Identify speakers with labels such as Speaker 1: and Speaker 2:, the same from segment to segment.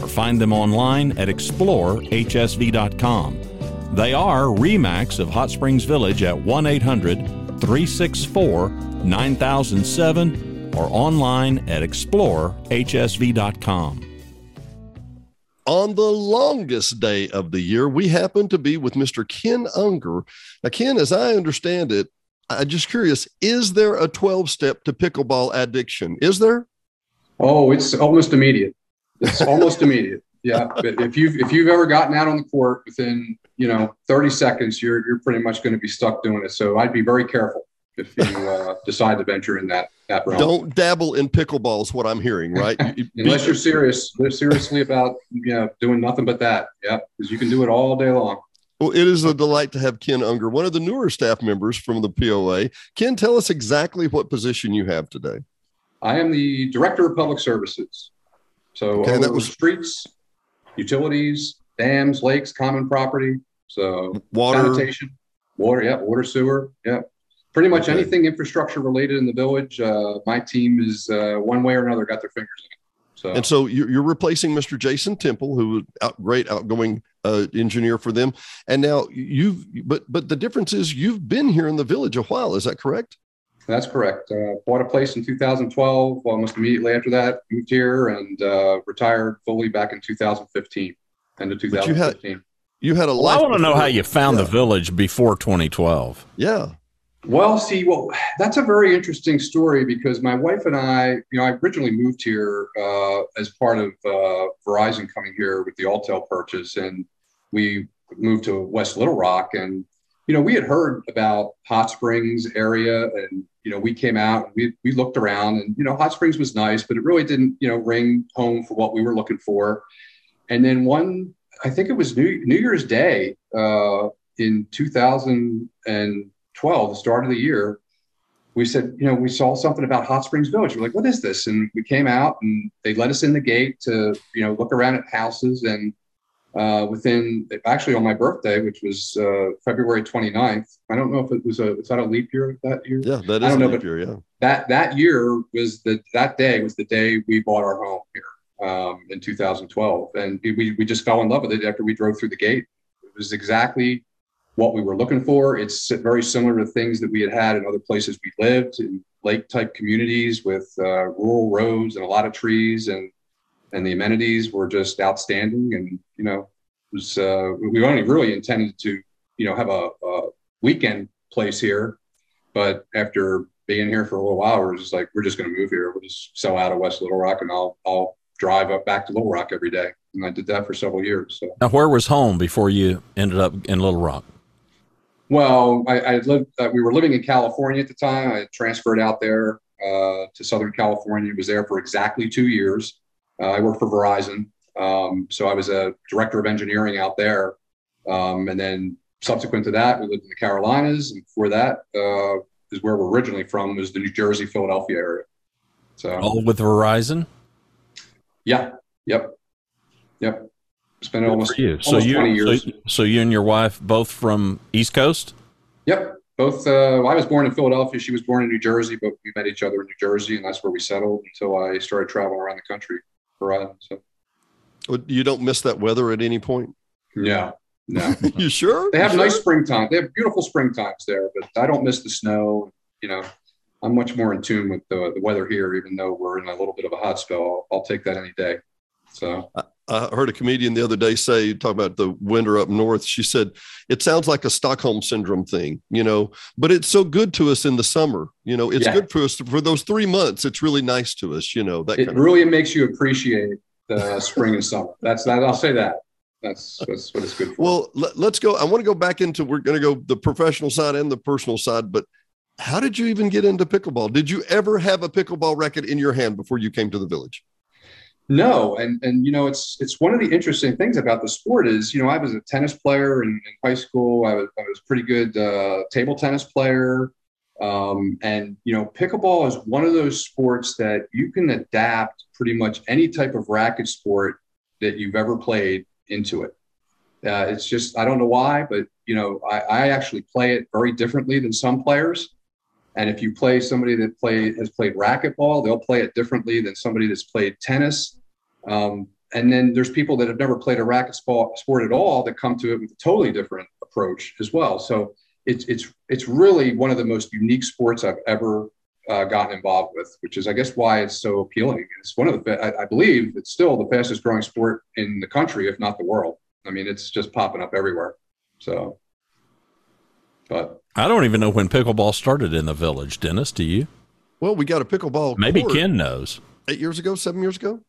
Speaker 1: or find them online at explorehsv.com. They are REMAX of Hot Springs Village at 1 800 364 9007 or online at explorehsv.com.
Speaker 2: On the longest day of the year, we happen to be with Mr. Ken Unger. Now, Ken, as I understand it, I'm just curious is there a 12 step to pickleball addiction? Is there?
Speaker 3: Oh, it's almost immediate. It's almost immediate. Yeah, but if you've if you've ever gotten out on the court within you know 30 seconds, you're you're pretty much going to be stuck doing it. So I'd be very careful if you uh, decide to venture in that that realm.
Speaker 2: Don't dabble in pickleball is what I'm hearing, right?
Speaker 3: Unless you're serious, they're seriously about you know doing nothing but that. Yeah, because you can do it all day long.
Speaker 2: Well, it is a delight to have Ken Unger, one of the newer staff members from the POA. Ken, tell us exactly what position you have today.
Speaker 3: I am the director of public services. So okay, that was streets, utilities, dams, lakes, common property. So
Speaker 2: water,
Speaker 3: sanitation, water, yeah, water, sewer, yeah. Pretty much okay. anything infrastructure related in the village. Uh, my team is uh, one way or another got their fingers in it.
Speaker 2: So. And so you're, you're replacing Mr. Jason Temple, who was out, great outgoing uh, engineer for them. And now you've, but but the difference is you've been here in the village a while. Is that correct?
Speaker 3: That's correct. Uh, bought a place in 2012. Almost immediately after that, moved here and uh, retired fully back in 2015. End of 2015.
Speaker 2: you had, you had a
Speaker 1: well, I want to know how you found yeah. the village before 2012.
Speaker 2: Yeah.
Speaker 3: Well, see, well, that's a very interesting story because my wife and I, you know, I originally moved here uh, as part of uh, Verizon coming here with the Alltel purchase, and we moved to West Little Rock, and you know, we had heard about Hot Springs area, and you know, we came out, we we looked around, and you know, Hot Springs was nice, but it really didn't, you know, ring home for what we were looking for. And then one, I think it was New New Year's Day uh, in 2012, the start of the year. We said, you know, we saw something about Hot Springs Village. We're like, what is this? And we came out, and they let us in the gate to, you know, look around at houses and uh, within actually on my birthday, which was uh, February 29th. I don't know if it was a is that a leap year that year?
Speaker 2: Yeah, that is I don't know, leap year. Yeah,
Speaker 3: that that year was the that day was the day we bought our home here um, in 2012, and we we just fell in love with it after we drove through the gate. It was exactly what we were looking for. It's very similar to things that we had had in other places we lived in lake type communities with uh, rural roads and a lot of trees and and the amenities were just outstanding. And you know, was uh, we only really intended to you know have a, a, weekend place here, but after being here for a little while, we're just like we're just going to move here. We'll just sell out of West Little Rock, and I'll I'll drive up back to Little Rock every day. And I did that for several years. So
Speaker 1: now, where was home before you ended up in Little Rock?
Speaker 3: Well, I, I lived. Uh, we were living in California at the time. I transferred out there uh, to Southern California. Was there for exactly two years. Uh, I worked for Verizon, um, so I was a director of engineering out there. Um, and then subsequent to that, we lived in the Carolinas, and before that uh, is where we're originally from, was the New Jersey, Philadelphia area. So
Speaker 1: all with Verizon.
Speaker 3: Yeah. Yep. Yep. Spent almost
Speaker 1: you. So you, 20 years. So, so, you and your wife both from East Coast.
Speaker 3: Yep. Both. Uh, I was born in Philadelphia. She was born in New Jersey, but we met each other in New Jersey, and that's where we settled until I started traveling around the country. Right. So.
Speaker 2: You don't miss that weather at any point?
Speaker 3: Yeah. No.
Speaker 2: you sure?
Speaker 3: They have
Speaker 2: you
Speaker 3: nice
Speaker 2: sure?
Speaker 3: springtime. They have beautiful spring times there, but I don't miss the snow. You know, I'm much more in tune with the, the weather here, even though we're in a little bit of a hot spell. I'll, I'll take that any day. So
Speaker 2: I heard a comedian the other day say, talk about the winter up north. She said, it sounds like a Stockholm syndrome thing, you know, but it's so good to us in the summer. You know, it's yeah. good for us for those three months. It's really nice to us, you know.
Speaker 3: That it really makes you appreciate the spring and summer. That's that. I'll say that. That's that's what it's good for.
Speaker 2: Well, let, let's go. I want to go back into. We're going to go the professional side and the personal side, but how did you even get into pickleball? Did you ever have a pickleball racket in your hand before you came to the village?
Speaker 3: No, and and you know it's it's one of the interesting things about the sport is you know I was a tennis player in, in high school. I was I was pretty good uh, table tennis player, um, and you know pickleball is one of those sports that you can adapt pretty much any type of racket sport that you've ever played into it. Uh, it's just I don't know why, but you know I, I actually play it very differently than some players. And if you play somebody that play has played racquetball, they'll play it differently than somebody that's played tennis. Um, and then there's people that have never played a racket sport, at all that come to it with a totally different approach as well. So it's it's it's really one of the most unique sports I've ever uh, gotten involved with, which is I guess why it's so appealing. It's one of the I, I believe it's still the fastest growing sport in the country, if not the world. I mean, it's just popping up everywhere. So, but
Speaker 1: I don't even know when pickleball started in the village. Dennis, do you?
Speaker 2: Well, we got a pickleball.
Speaker 1: Maybe Ken knows.
Speaker 2: Eight years ago, seven years ago.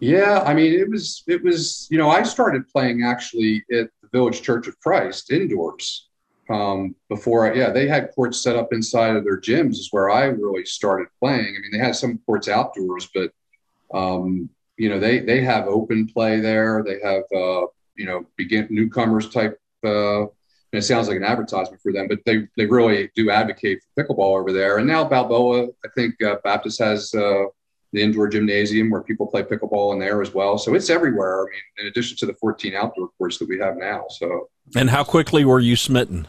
Speaker 3: Yeah, I mean, it was it was you know I started playing actually at the Village Church of Christ indoors um, before. I, yeah, they had courts set up inside of their gyms is where I really started playing. I mean, they had some courts outdoors, but um, you know they they have open play there. They have uh, you know begin newcomers type uh, and it sounds like an advertisement for them, but they, they really do advocate for pickleball over there. And now Balboa, I think uh, Baptist has uh, the indoor gymnasium where people play pickleball in there as well. So it's everywhere. I mean, in addition to the 14 outdoor courts that we have now. So.
Speaker 1: And how quickly were you smitten?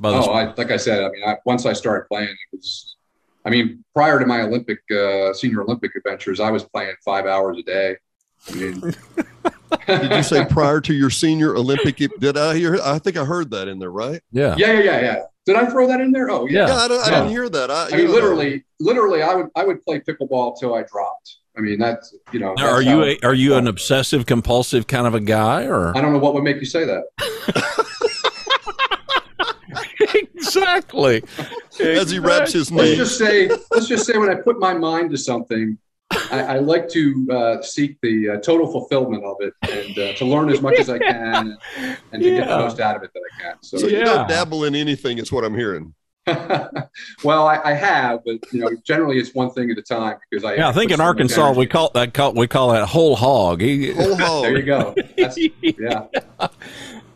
Speaker 3: By oh, I, like I said, I mean, I, once I started playing, it was. I mean, prior to my Olympic uh, senior Olympic adventures, I was playing five hours a day. I mean,
Speaker 2: did you say prior to your senior Olympic? Did I hear? I think I heard that in there, right?
Speaker 1: Yeah.
Speaker 3: Yeah, yeah, yeah, yeah. Did I throw that in there? Oh, yeah.
Speaker 2: Yeah, I, I didn't hear that.
Speaker 3: I, I mean, literally, literally, I would I would play pickleball till I dropped. I mean, that's you know.
Speaker 1: Now, are you a, are you an obsessive compulsive kind of a guy, or
Speaker 3: I don't know what would make you say that.
Speaker 1: exactly.
Speaker 2: As he wraps his
Speaker 3: Let's just say, let's just say, when I put my mind to something, I, I like to uh, seek the uh, total fulfillment of it and uh, to learn as much as I can and, and to yeah. get the most out of it that I can.
Speaker 2: So, so you don't dabble in anything, is what I'm hearing.
Speaker 3: well, I, I, have, but you know, generally it's one thing at a time because I.
Speaker 1: Yeah, I think in Arkansas we call that call, we call that whole hog.
Speaker 2: Whole hog.
Speaker 3: there you go. That's, yeah.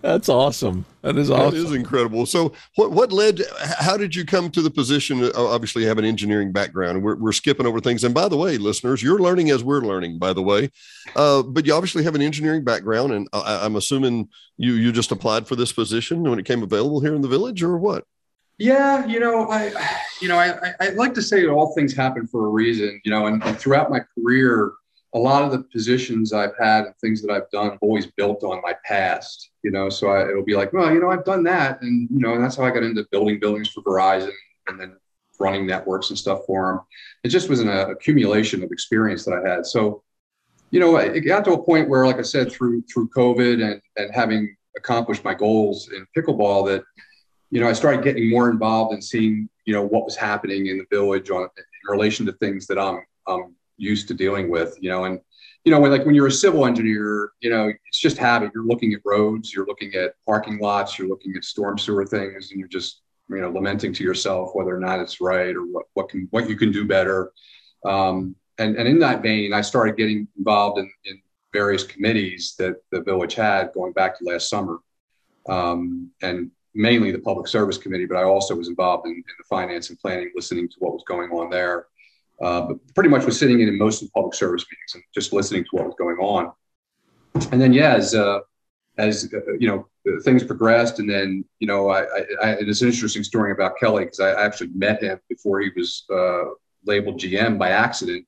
Speaker 1: That's awesome. That is awesome.
Speaker 2: That is incredible. So, what what led? How did you come to the position? Obviously, you have an engineering background. We're we're skipping over things. And by the way, listeners, you're learning as we're learning. By the way, uh, but you obviously have an engineering background, and I, am assuming you you just applied for this position when it came available here in the village, or what?
Speaker 3: Yeah, you know, I, you know, I, I, I like to say that all things happen for a reason. You know, and, and throughout my career, a lot of the positions I've had and things that I've done always built on my past, you know. So I, it'll be like, well, you know, I've done that, and you know, and that's how I got into building buildings for Verizon, and then running networks and stuff for them. It just was an uh, accumulation of experience that I had. So, you know, it got to a point where, like I said, through through COVID and and having accomplished my goals in pickleball, that you know, I started getting more involved and seeing, you know, what was happening in the village on in relation to things that I'm um, used to dealing with, you know, and you know, when like when you're a civil engineer, you know, it's just habit. You're looking at roads, you're looking at parking lots, you're looking at storm sewer things, and you're just you know lamenting to yourself whether or not it's right or what what can what you can do better. Um, and and in that vein, I started getting involved in, in various committees that the village had going back to last summer, um, and mainly the public service committee. But I also was involved in, in the finance and planning, listening to what was going on there uh, but pretty much was sitting in, most of the public service meetings and just listening to what was going on. And then, yeah, as uh, as uh, you know, things progressed, and then you know, I, I, I it's an interesting story about Kelly because I actually met him before he was uh, labeled GM by accident.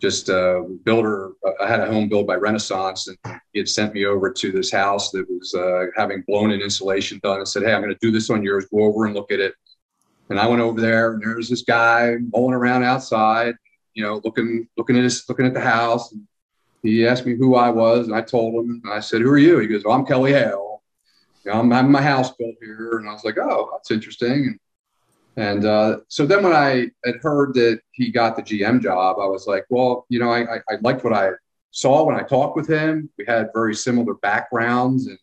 Speaker 3: Just uh, builder, I had a home built by Renaissance, and he had sent me over to this house that was having blown in insulation done, and said, "Hey, I'm going to do this on yours. Go over and look at it." And I went over there, and there was this guy mulling around outside, you know, looking looking at his looking at the house. And he asked me who I was, and I told him. I said, "Who are you?" He goes, well, "I'm Kelly Hale. You know, I'm having my house built here." And I was like, "Oh, that's interesting." And, and uh, so then when I had heard that he got the GM job, I was like, "Well, you know, I, I, I liked what I saw when I talked with him. We had very similar backgrounds and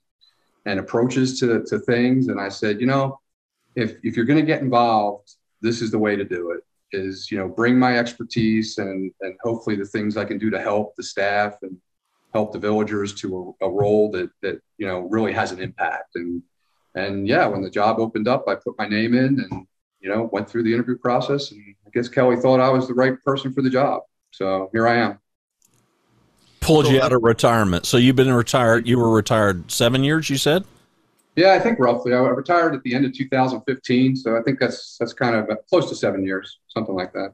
Speaker 3: and approaches to to things." And I said, "You know, if if you're going to get involved, this is the way to do it. Is you know bring my expertise and and hopefully the things I can do to help the staff and help the villagers to a, a, role that that you know really has an impact. And and yeah when the job opened up I put my name in and you know went through the interview process and I guess Kelly thought I was the right person for the job. So here I am.
Speaker 1: Pulled you out of retirement. So you've been retired you were retired seven years you said
Speaker 3: yeah, I think roughly. I retired at the end of 2015, so I think that's that's kind of close to seven years, something like that.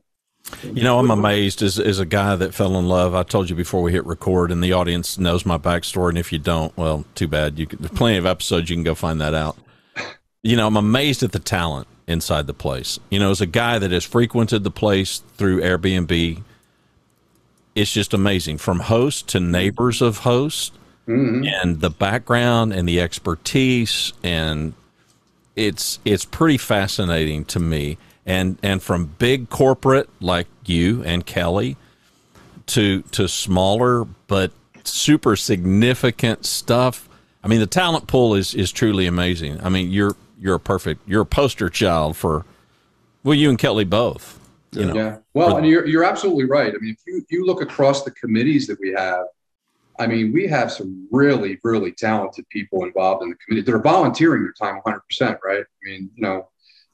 Speaker 1: You know, I'm amazed as as a guy that fell in love. I told you before we hit record, and the audience knows my backstory. And if you don't, well, too bad. You there's plenty of episodes you can go find that out. You know, I'm amazed at the talent inside the place. You know, as a guy that has frequented the place through Airbnb, it's just amazing. From host to neighbors of hosts mm-hmm. and the background and the expertise and it's it's pretty fascinating to me. And and from big corporate like you and Kelly to to smaller but super significant stuff I mean the talent pool is is truly amazing. I mean you're you're a perfect you're a poster child for well you and Kelly both you know.
Speaker 3: Yeah well and you're you're absolutely right. I mean if you you look across the committees that we have I mean, we have some really, really talented people involved in the community that are volunteering their time 100%, right? I mean, you know,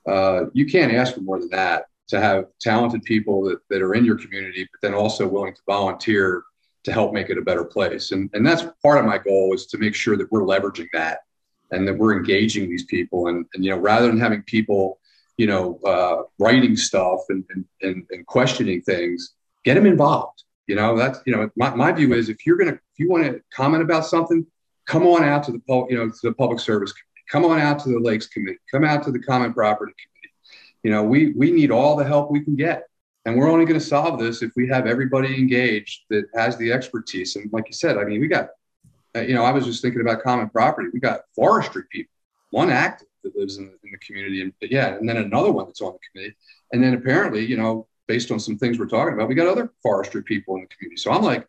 Speaker 3: uh, you can't ask for more than that to have talented people that, that are in your community, but then also willing to volunteer to help make it a better place. And, and that's part of my goal is to make sure that we're leveraging that and that we're engaging these people. And, and you know, rather than having people, you know, uh, writing stuff and, and, and questioning things, get them involved you know, that's you know, my, my view is if you're gonna if you want to comment about something, come on out to the you know to the public service committee, come on out to the lakes committee, come out to the common property committee. You know, we we need all the help we can get. And we're only going to solve this if we have everybody engaged that has the expertise. And like you said, I mean, we got, uh, you know, I was just thinking about common property. We got forestry people, one active that lives in the, in the community, and yeah, and then another one that's on the committee. And then apparently, you know, based on some things we're talking about, we got other forestry people in the community. So I'm like,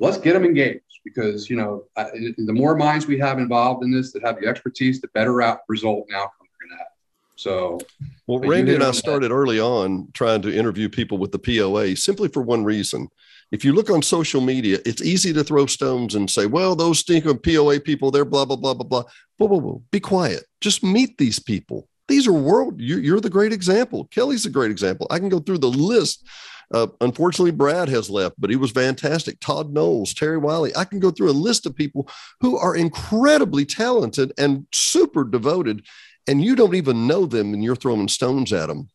Speaker 3: let's get them engaged because you know I, the more minds we have involved in this that have the expertise, the better out result and outcome we're going to have. So,
Speaker 2: well, Randy and I started early on trying to interview people with the POA simply for one reason. If you look on social media, it's easy to throw stones and say, well, those stinking POA people, they're blah, blah, blah, blah, blah. Whoa, whoa, whoa. Be quiet. Just meet these people. These are world. You're, the great example. Kelly's a great example. I can go through the list. Uh, unfortunately, Brad has left, but he was fantastic. Todd Knowles, Terry Wiley. I can go through a list of people who are incredibly talented and super devoted, and you don't even know them, and you're throwing stones at them.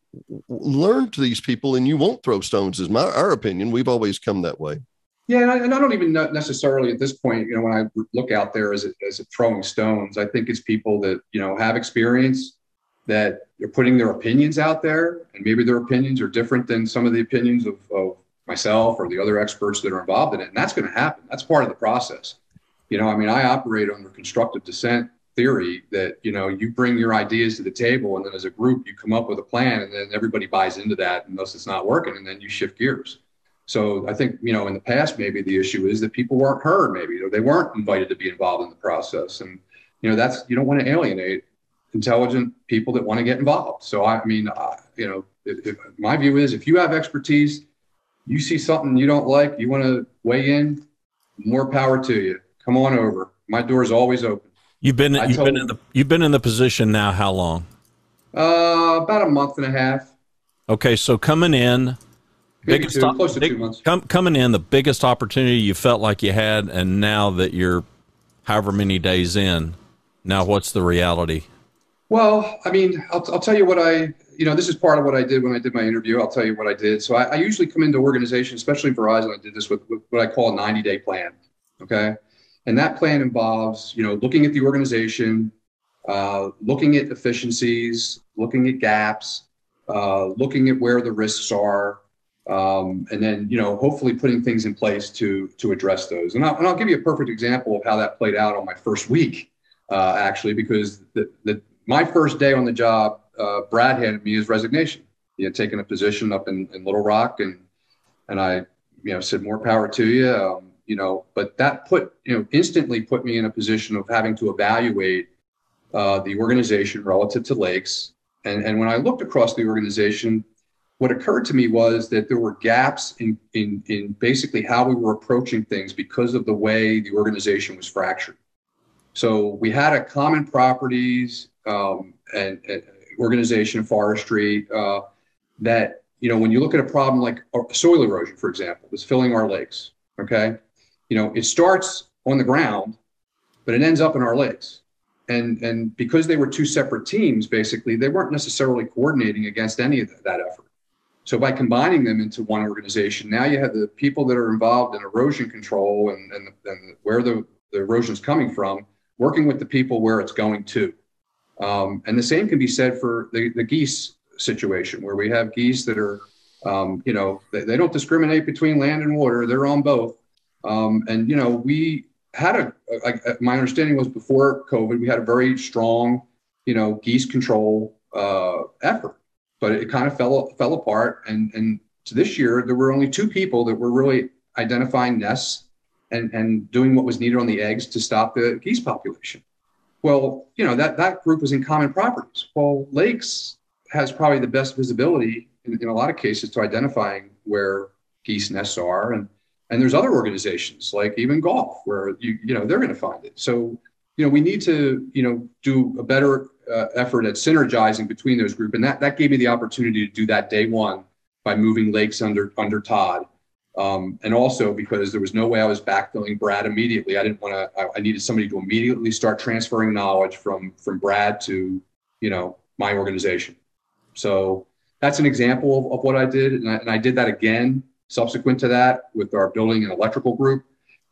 Speaker 2: Learn to these people, and you won't throw stones. Is my our opinion. We've always come that way.
Speaker 3: Yeah, and I, and I, don't even necessarily at this point, you know, when I look out there as as throwing stones, I think it's people that you know have experience that they're putting their opinions out there, and maybe their opinions are different than some of the opinions of, of myself or the other experts that are involved in it. And that's going to happen. That's part of the process. You know, I mean, I operate under constructive dissent theory that, you know, you bring your ideas to the table and then as a group you come up with a plan and then everybody buys into that unless it's not working and then you shift gears. So I think, you know, in the past, maybe the issue is that people weren't heard, maybe, or they weren't invited to be involved in the process. And, you know, that's, you don't want to alienate intelligent people that want to get involved. So I mean, uh, you know, if, if, my view is if you have expertise, you see something you don't like, you want to weigh in, more power to you. Come on over. My door is always open.
Speaker 1: You've been you've been in the you've been in the position now how long?
Speaker 3: Uh, about a month and a half.
Speaker 1: Okay, so coming in,
Speaker 3: biggest two, close to big, two months.
Speaker 1: Com- coming in, the biggest opportunity you felt like you had, and now that you're however many days in, now what's the reality?
Speaker 3: Well, I mean, I'll, I'll tell you what I, you know, this is part of what I did when I did my interview. I'll tell you what I did. So I, I usually come into organizations, especially Verizon. I did this with, with what I call a 90 day plan. Okay. And that plan involves, you know, looking at the organization, uh, looking at efficiencies, looking at gaps, uh, looking at where the risks are, um, and then you know hopefully putting things in place to to address those. And I'll, and I'll give you a perfect example of how that played out on my first week, uh, actually, because the, the my first day on the job, uh, Brad handed me his resignation. He had taken a position up in, in Little Rock, and and I you know said more power to you. Um, you know, but that put you know instantly put me in a position of having to evaluate uh, the organization relative to lakes. And and when I looked across the organization, what occurred to me was that there were gaps in, in, in basically how we were approaching things because of the way the organization was fractured. So we had a common properties um, and, and, organization, forestry, uh, that, you know, when you look at a problem like soil erosion, for example, that's filling our lakes, okay? You know, it starts on the ground, but it ends up in our lakes. And, and because they were two separate teams, basically, they weren't necessarily coordinating against any of that effort. So by combining them into one organization, now you have the people that are involved in erosion control and, and, and where the, the erosion is coming from, working with the people where it's going to. Um, and the same can be said for the, the geese situation, where we have geese that are, um, you know, they, they, don't discriminate between land and water; they're on both. Um, and you know, we had a, a, a, my understanding was before COVID, we had a very strong, you know, geese control uh, effort but it kind of fell fell apart. And and to this year, there were only two people that were really identifying nests and and doing what was needed on the eggs to stop the geese population. Well, you know that that group was in common properties. Well, lakes has probably the best visibility in, in a lot of cases to identifying where geese nests are. And and there's other organizations like even golf where you you know they're going to find it. So you know we need to you know do a better uh, effort at synergizing between those groups, and that that gave me the opportunity to do that day one by moving Lakes under under Todd, um, and also because there was no way I was backfilling Brad immediately. I didn't want to. I, I, needed somebody to immediately start transferring knowledge from from Brad to you know my organization. So that's an example of, of what I did, and I, and I did that again subsequent to that with our building and electrical group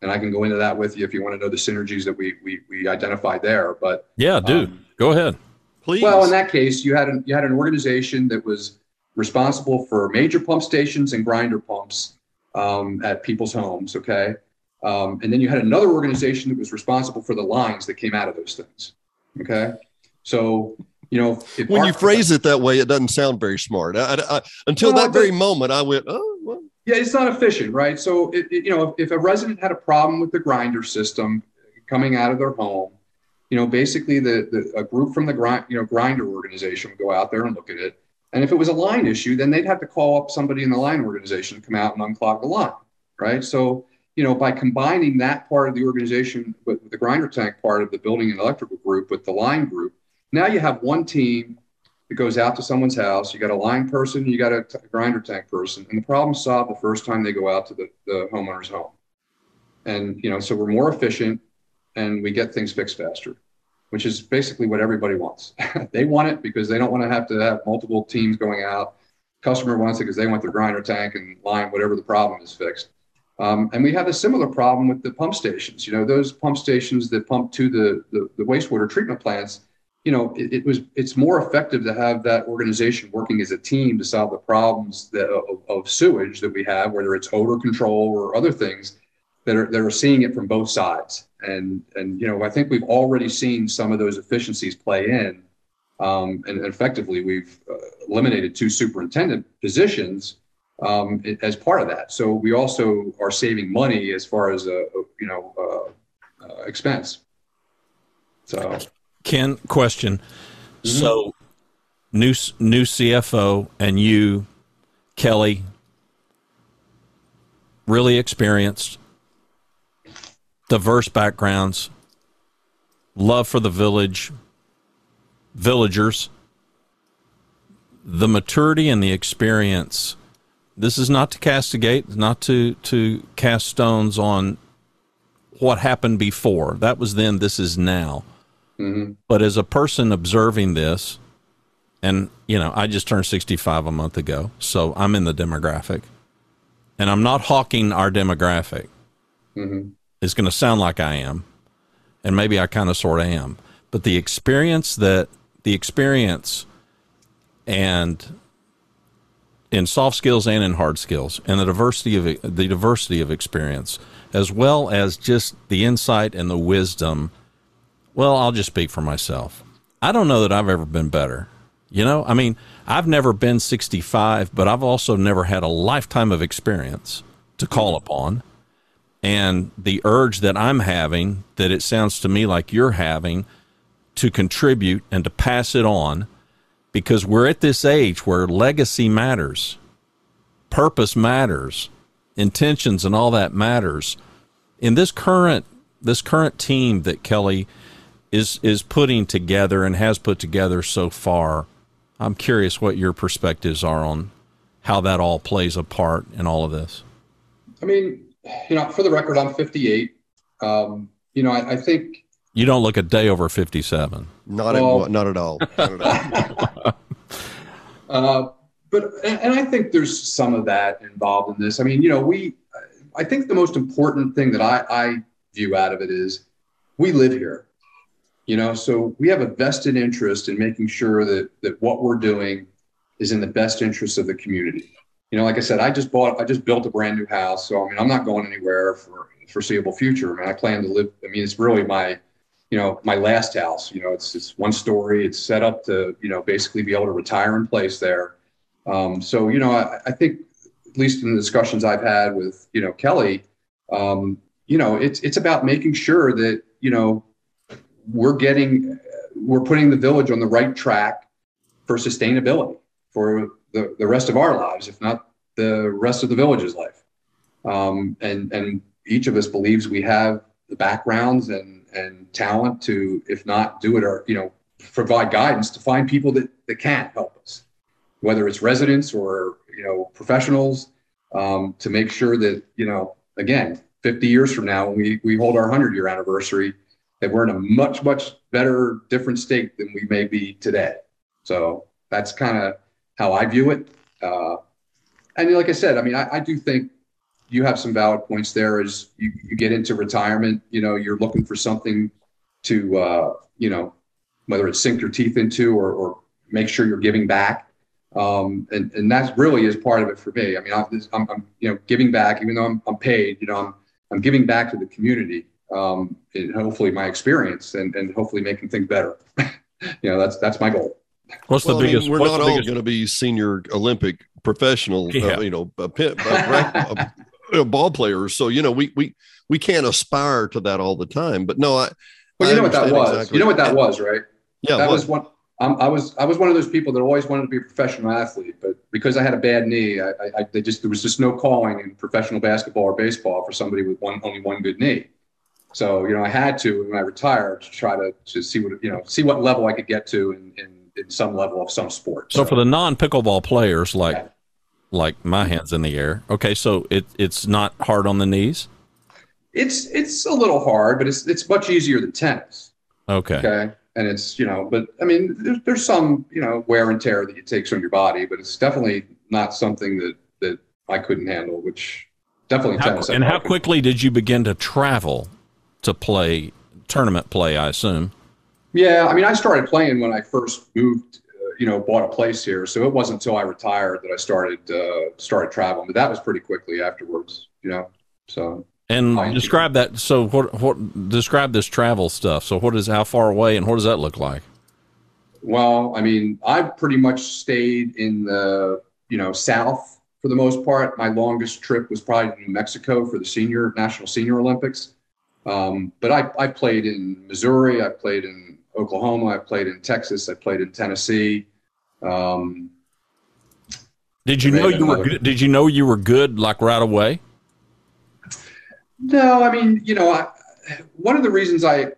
Speaker 3: and I can go into that with you if you want to know the synergies that we we, we identified there. But
Speaker 1: yeah, dude, um, go ahead,
Speaker 2: please.
Speaker 3: Well, in that case, you had an, you had an organization that was responsible for major pump stations and grinder pumps um, at people's homes. Okay, um, and then you had another organization that was responsible for the lines that came out of those things. Okay, so you know,
Speaker 2: when you phrase it that way, it doesn't sound very smart. I, I, until that very moment, I went, oh, well.
Speaker 3: Yeah, it's not efficient, right? So, it, it, you know, if, if a resident had a problem with the grinder system coming out of their home, you know, basically the, the a group from the grind, you know, grinder organization would go out there and look at it. And if it was a line issue, then they'd have to call up somebody in the line organization to come out and unclog the line, right? So, you know, by combining that part of the organization with the grinder tank part of the building and electrical group with the line group, now you have one team that goes out to someone's house. You got a line person, you got a grinder tank person, and the problem's solved the first time they go out to the, the homeowner's home. And you know, so we're more efficient and we get things fixed faster, which is basically what everybody wants. they want it because they don't want to have to have multiple teams going out. Customer wants it because they want their grinder tank and line, whatever the problem is fixed. Um, and we have a similar problem with the pump stations. You know, those pump stations that pump to the, the, the wastewater treatment plants, you know, it, it, was it's more effective to have that organization working as a team to solve the problems that, of, of, sewage that we have, whether it's odor control or other things that are that are seeing it from both sides. And and you know, I think we've already seen some of those efficiencies play in, um, and effectively we've uh, eliminated two superintendent positions um, as part of that. So we also are saving money as far as a, a you know uh, uh, expense. So
Speaker 1: Ken, question. Mm-hmm. So, new new CFO and you, Kelly, really experienced, diverse backgrounds, love for the village, villagers, the maturity and the experience. This is not to castigate, not to to cast stones on what happened before. That was then. This is now Mm-hmm. But as a person observing this, and you know, I just turned 65 a month ago, so I'm in the demographic, and I'm not hawking our demographic. Mm-hmm. It's going to sound like I am, and maybe I kind of sort of am. But the experience that the experience and in soft skills and in hard skills, and the diversity of the diversity of experience, as well as just the insight and the wisdom. Well, I'll just speak for myself. I don't know that I've ever been better. You know, I mean, I've never been 65, but I've also never had a lifetime of experience to call upon. And the urge that I'm having, that it sounds to me like you're having, to contribute and to pass it on because we're at this age where legacy matters, purpose matters, intentions and all that matters. In this current this current team that Kelly is is putting together and has put together so far, I'm curious what your perspectives are on how that all plays a part in all of this.
Speaker 3: I mean, you know, for the record, I'm 58. Um, you know, I, I think
Speaker 1: you don't look a day over 57.
Speaker 2: Not well, at not at all. Not
Speaker 3: at all. uh, but and I think there's some of that involved in this. I mean, you know, we I think the most important thing that I, I view out of it is we live here. You know, so we have a vested interest in making sure that that what we're doing is in the best interest of the community. You know, like I said, I just bought, I just built a brand new house, so I mean, I'm not going anywhere for foreseeable future. I mean, I plan to live. I mean, it's really my you know, my last house. You know, it's it's one story. It's set up to you know basically be able to retire in place there. Um, so you know, I, I, think at least in the discussions I've had with you know Kelly, um, you know, it's it's about making sure that you know we're getting we're putting the village on the right track for sustainability for the, the rest of our lives, if not the rest of the village's life. Um, and and each of us believes we have the backgrounds and and talent to, if not do it or, you know, provide guidance to find people that, that can help us, whether it's residents or, you know, professionals, um, to make sure that, you know, again, 50 years from now, when we, we hold our 100 year anniversary, that we're in a much, much better, different state than we may be today. So that's kind of how I view it. Uh, and like I said, I mean, I, I do think you have some valid points there as you, you get into retirement you know you're looking for something to uh, you know whether it's sink your teeth into or, or make sure you're giving back. Um, and and that really is part of it for me. I mean I'm, I'm, you know giving back even though i'm, I'm paid you know i'm, I'm giving back to the community um, and hopefully my experience and, and hopefully making things better. You know that's that's my goal
Speaker 1: what's well, the biggest
Speaker 2: I mean, we're
Speaker 1: not
Speaker 2: all going to be senior olympic professional yeah. uh, you know a, a, a, ball players. So you know, we we we can't aspire to that all the time. But no, I.
Speaker 3: Well, you I know what that was. Exactly. You know what that was, right?
Speaker 2: Yeah,
Speaker 3: that was one. Um, I was I was one of those people that always wanted to be a professional athlete, but because I had a bad knee, I, I, I just there was just no calling in professional basketball or baseball for somebody with one only one good knee. So you know, I had to when I retired to try to, to see what you know see what level I could get to in, in, in some level of some sport.
Speaker 1: So, so for the non pickleball players, like yeah like my hands in the air. Okay, so it it's not hard on the knees.
Speaker 3: It's it's a little hard, but it's it's much easier than tennis.
Speaker 1: Okay.
Speaker 3: Okay. And it's you know, but I mean, there's, there's some you know wear and tear that it takes on your body, but it's definitely not something that that I couldn't handle. Which definitely
Speaker 1: how,
Speaker 3: tennis.
Speaker 1: And how quickly did you begin to travel to play tournament play? I assume.
Speaker 3: Yeah, I mean, I started playing when I first moved you know, bought a place here. So it wasn't until I retired that I started uh, started traveling. But that was pretty quickly afterwards, you know. So
Speaker 1: and describe that. So what what describe this travel stuff? So what is how far away and what does that look like?
Speaker 3: Well, I mean, I've pretty much stayed in the you know south for the most part. My longest trip was probably to New Mexico for the senior national senior Olympics. Um, but I, I played in Missouri. I played in Oklahoma. I played in Texas. I played in Tennessee. Um,
Speaker 1: did you know you were good? Did you know you were good like right away?
Speaker 3: No, I mean, you know, I, one of the reasons I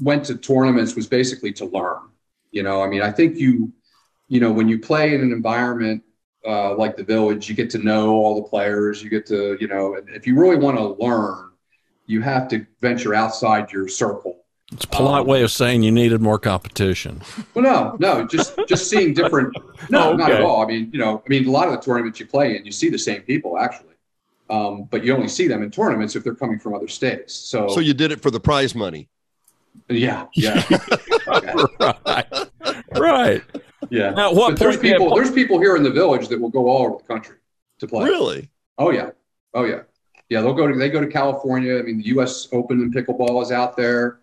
Speaker 3: went to tournaments was basically to learn. You know, I mean, I think you, you know, when you play in an environment uh, like the village, you get to know all the players. You get to, you know, if you really want to learn, you have to venture outside your circle
Speaker 1: it's a polite um, way of saying you needed more competition.
Speaker 3: Well, no, no, just just seeing different. No, oh, okay. not at all. I mean, you know, I mean, a lot of the tournaments you play in, you see the same people actually, um, but you only see them in tournaments if they're coming from other states. So,
Speaker 2: so you did it for the prize money.
Speaker 3: Yeah, yeah,
Speaker 1: right, right.
Speaker 3: yeah.
Speaker 1: Now, what
Speaker 3: But there's people.
Speaker 1: what-
Speaker 3: There's people here in the village that will go all over the country to play.
Speaker 2: Really?
Speaker 3: Oh yeah. Oh yeah. Yeah, they'll go to they go to California. I mean, the U.S. Open in pickleball is out there.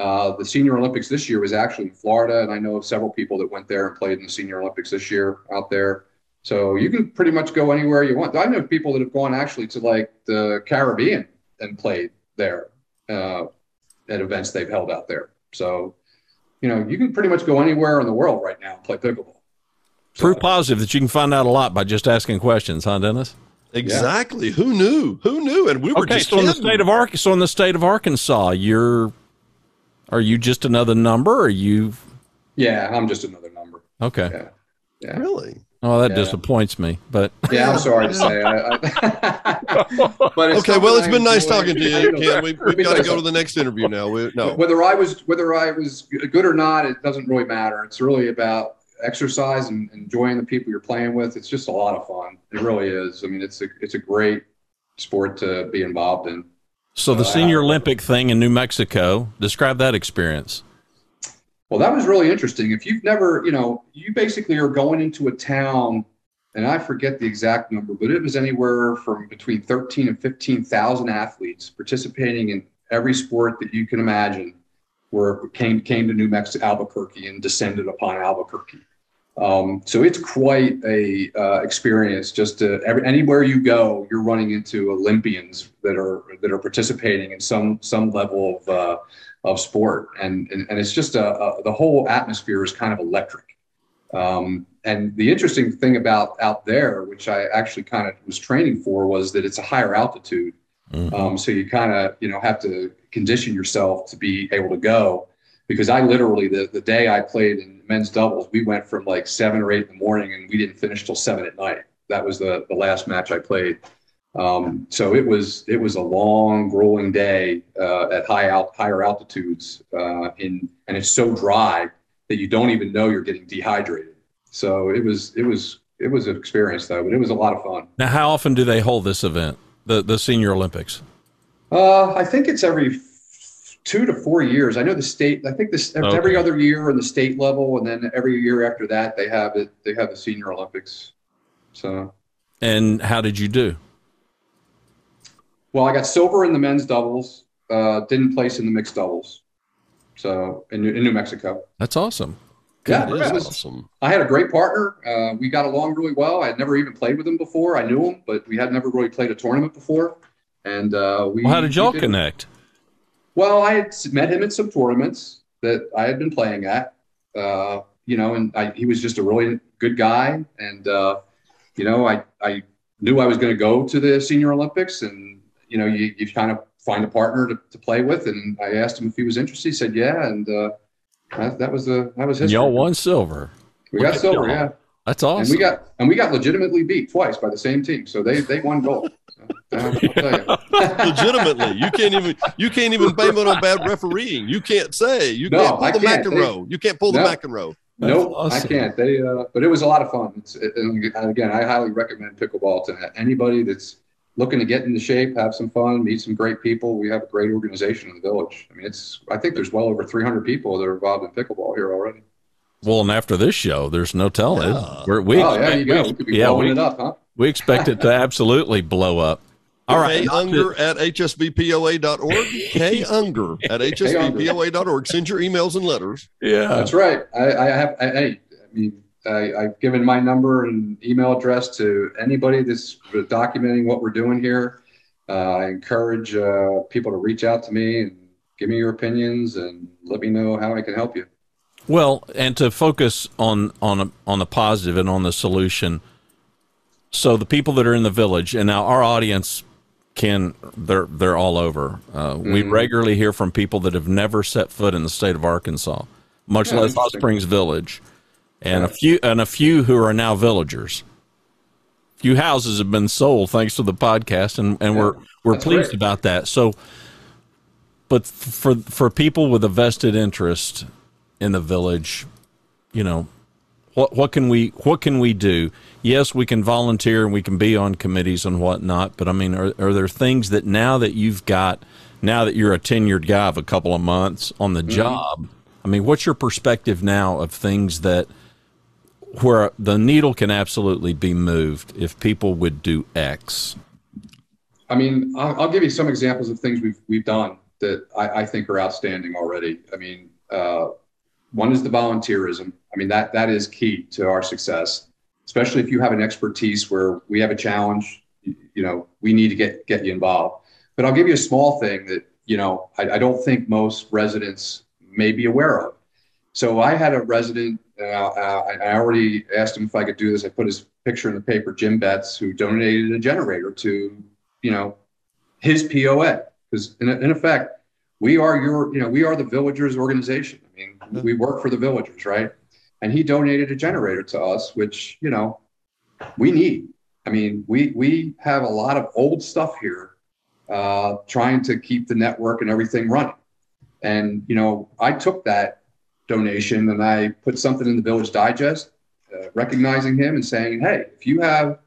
Speaker 3: Uh, the Senior Olympics this year was actually in Florida, and I know of several people that went there and played in the Senior Olympics this year out there. So you can pretty much go anywhere you want. I know people that have gone actually to like the Caribbean and played there uh, at events they've held out there. So you know, you can pretty much go anywhere in the world right now and play pickleball. So-
Speaker 1: Proof positive that you can find out a lot by just asking questions, huh, Dennis?
Speaker 2: Exactly. Who knew? Who knew? And we were
Speaker 1: Okay,
Speaker 2: just
Speaker 1: so in the state of Arkansas, so in the state of Arkansas, you're are you just another number? Or are you
Speaker 3: Yeah, I'm just another number.
Speaker 1: okay?
Speaker 3: Yeah. Yeah.
Speaker 2: really.
Speaker 1: Oh, that
Speaker 3: Yeah.
Speaker 1: disappoints me. But
Speaker 3: Yeah, I'm sorry to say. I, I, but
Speaker 2: Okay, well, it's been nice
Speaker 3: enjoy.
Speaker 2: talking to you. Ken. We, we've got to go to the next interview now. We, no.
Speaker 3: Whether I was whether I was good or not, it doesn't really matter. It's really about exercise and enjoying the people you're playing with. It's just a lot of fun. It really is. I mean, it's a it's a great sport to be involved in.
Speaker 1: So the Senior Olympic thing in New Mexico, describe that experience.
Speaker 3: Well, that was really interesting. If you've never, you know, you basically are going into a town, and I forget the exact number, but it was anywhere from between 13 and 15,000 athletes participating in every sport that you can imagine, where came came to New Mexico, Albuquerque, and descended upon Albuquerque. Um, so it's quite a uh, experience. Just to, every, anywhere you go, you're running into Olympians that are that are participating in some some level of uh, of sport, and and, and it's just a, a the whole atmosphere is kind of electric. Um, and the interesting thing about out there, which I actually kind of was training for, was that it's a higher altitude.
Speaker 1: Mhm.
Speaker 3: Um, so you kind of you know have to condition yourself to be able to go. Because I literally the the day I played in men's doubles, we went from like seven or eight in the morning, and we didn't finish till seven at night. That was the the last match I played. Um, so it was it was a long, grueling day uh, at high alt, higher altitudes, uh, in and it's so dry that you don't even know you're getting dehydrated. So it was it was it was an experience though, but it was a lot of fun.
Speaker 1: Now, how often do they hold this event, the the Senior Olympics?
Speaker 3: Uh, I think it's every two to four years. I know the state. I think this
Speaker 1: Okay.
Speaker 3: every other year in the state level, and then every year after that they have it. They have the Senior Olympics. So
Speaker 1: And how did you do?
Speaker 3: well, I got silver in the men's doubles. Uh, didn't place in the mixed doubles. So in, New- in New Mexico.
Speaker 1: That's awesome.
Speaker 3: Yeah,
Speaker 2: That is
Speaker 3: it was-
Speaker 2: awesome.
Speaker 3: I had a great partner. Uh, we got along really well. I had never even played with him before. I knew him, but we had never really played a tournament before. And uh, we.
Speaker 1: Well, how did y'all
Speaker 3: we
Speaker 1: connect?
Speaker 3: Well, I had met him at some tournaments that I had been playing at. Uh, you know, and I, he was just a really good guy. And uh, you know, I I knew I was going to go to the Senior Olympics, and you know, you, you kind of find a partner to, to play with. And I asked him if he was interested. He said, yeah, and uh, that, that was the that was history.
Speaker 1: y'all won silver.
Speaker 3: We got silver, yeah.
Speaker 1: That's awesome.
Speaker 3: And we got and we got legitimately beat twice by the same team. So they they won gold.
Speaker 2: Legitimately, you can't even you can't even blame it on bad refereeing. You can't say you
Speaker 3: No,
Speaker 2: can't pull
Speaker 3: I
Speaker 2: the
Speaker 3: can't.
Speaker 2: McEnroe. You can't pull the
Speaker 3: No.
Speaker 2: McEnroe.
Speaker 1: That's
Speaker 3: nope,
Speaker 1: awesome.
Speaker 3: I can't. They, uh, but it was a lot of fun. It's, it, and again, I highly recommend pickleball to anybody that's looking to get into shape, have some fun, meet some great people. We have a great organization in the village. I mean, it's. I think there's well over 300 people that are involved in pickleball here already.
Speaker 1: Well, and after this show, there's no telling.
Speaker 2: Yeah.
Speaker 1: We're, we
Speaker 3: oh, yeah, you go.
Speaker 1: we-
Speaker 3: We could be
Speaker 1: yeah,
Speaker 3: blowing
Speaker 1: we,
Speaker 3: it up, huh?
Speaker 1: we expect it to absolutely blow up. All right.
Speaker 2: K Unger at hsvpoa.org. K Unger at hsvpoa.org. Send your emails and letters.
Speaker 1: Yeah.
Speaker 3: That's right. I, I have. I, hey, I mean, I, I've given my number and email address to anybody that's documenting what we're doing here. Uh, I encourage uh, people to reach out to me and give me your opinions and let me know how I can help you.
Speaker 1: Well, and to focus on on a, on the positive and on the solution. So the people that are in the village, and now our audience can they're they're all over. Uh, We
Speaker 3: Mhm.
Speaker 1: regularly hear from people that have never set foot in the state of Arkansas, much
Speaker 3: Yeah,
Speaker 1: less Hot. Springs Village, and a few and a few who are now villagers. A Few houses have been sold thanks to the podcast, and and we're we're
Speaker 3: That's
Speaker 1: pleased
Speaker 3: great.
Speaker 1: about that. So, but for for people with a vested interest in the village, you know, what what can we what can we do? Yes, we can volunteer and we can be on committees and whatnot, but I mean, are are there things that now that you've got now that you're a tenured guy of a couple of months on the job? I mean, what's your perspective now of things that where the needle can absolutely be moved if people would do X?
Speaker 3: I mean, I'll, I'll give you some examples of things we've we've done that I, I think are outstanding already. I mean, uh, one is the volunteerism. I mean, that that is key to our success, especially if you have an expertise where we have a challenge. You, know, we need to get get you involved. But I'll give you a small thing that you know I, I don't think most residents may be aware of. So I had a resident. Uh, uh, I already asked him if I could do this. I put his picture in the paper, Jim Betts, who donated a generator to, you know, his POA. Because in, in effect, we are your, you know, we are the villagers organization. I mean, mm-hmm. we work for the villagers, right? And he donated a generator to us, which, you know, we need. I mean, we we have a lot of old stuff here, uh, trying to keep the network and everything running. And you know, I took that donation and I put something in the Village Digest, uh, recognizing him and saying, "Hey, if you have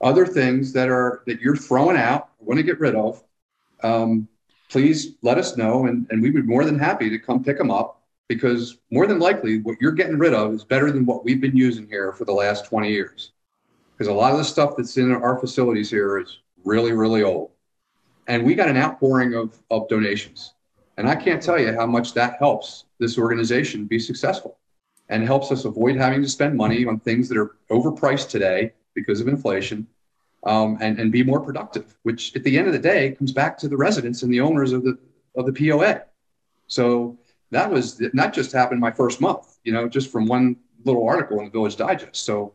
Speaker 3: other things that are that you're throwing out, want to get rid of, um, please let us know, and and we would be more than happy to come pick them up." Because more than likely, what you're getting rid of is better than what we've been using here for the last 20 years. Because a lot of the stuff that's in our facilities here is really, really old. And we got an outpouring of, of donations. And I can't tell you how much that helps this organization be successful and helps us avoid having to spend money on things that are overpriced today because of inflation um, and, and be more productive, which at the end of the day comes back to the residents and the owners of the, of the POA. So that was not just happened my first month, you know, just from one little article in the Village Digest. So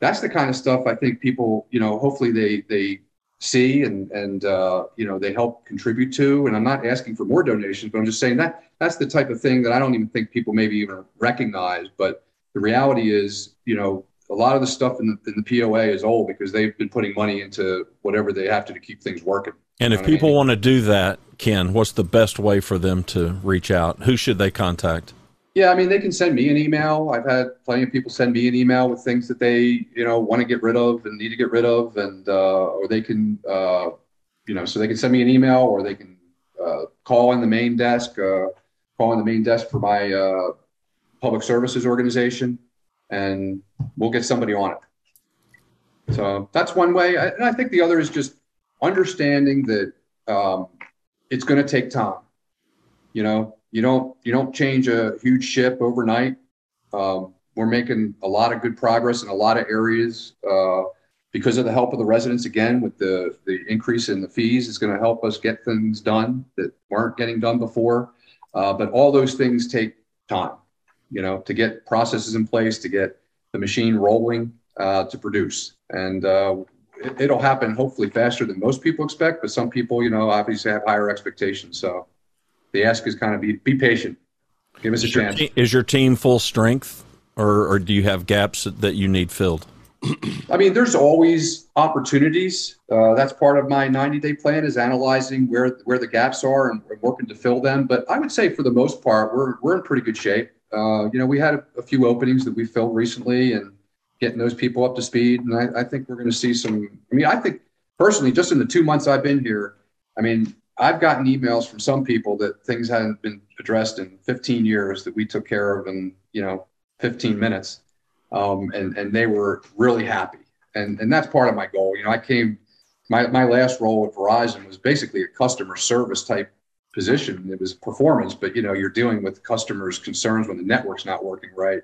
Speaker 3: that's the kind of stuff I think people, you know, hopefully they, they see and and uh, you know they help contribute to. And I'm not asking for more donations, but I'm just saying that that's the type of thing that I don't even think people maybe even recognize. But the reality is, you know, a lot of the stuff in the, in the POA is old because they've been putting money into whatever they have to to keep things working.
Speaker 1: And if people I mean? want to do that, Ken, what's the best way for them to reach out? Who should they contact?
Speaker 3: Yeah, I mean, they can send me an email. I've had plenty of people send me an email with things that they, you know, want to get rid of and need to get rid of, and uh, or they can, uh, you know, so they can send me an email or they can uh, call in the main desk, uh, call in the main desk for my uh, public services organization, and we'll get somebody on it. So that's one way, and I think the other is just understanding that um, it's going to take time. You know, you don't you don't change a huge ship overnight. Um, we're making a lot of good progress in a lot of areas uh, because of the help of the residents. Again, with the the increase in the fees, is going to help us get things done that weren't getting done before. Uh, but all those things take time, you know, to get processes in place, to get the machine rolling, uh, to produce, and uh, it, will happen hopefully faster than most people expect. But some people, you know, obviously have higher expectations. So the ask is kind of be be patient. Give us
Speaker 1: is
Speaker 3: a chance.
Speaker 1: Te- is your team full strength, or or do you have gaps that you need filled?
Speaker 3: I mean, there's always opportunities. Uh, that's part of my 90 day plan is analyzing where where the gaps are and, and, working to fill them. But I would say for the most part, we're we're in pretty good shape. Uh, you know, we had a, a, few openings that we filled recently, and getting those people up to speed. And I, I think we're going to see some. I mean, I think personally, just in the two months I've been here, I mean, I've gotten emails from some people that things hadn't been addressed in 15 years that we took care of in you know 15 minutes, um, and and they were really happy. And and that's part of my goal. You know, I came my my last role at Verizon was basically a customer service type position. It was performance, but you know, you're dealing with customers' concerns when the network's not working right.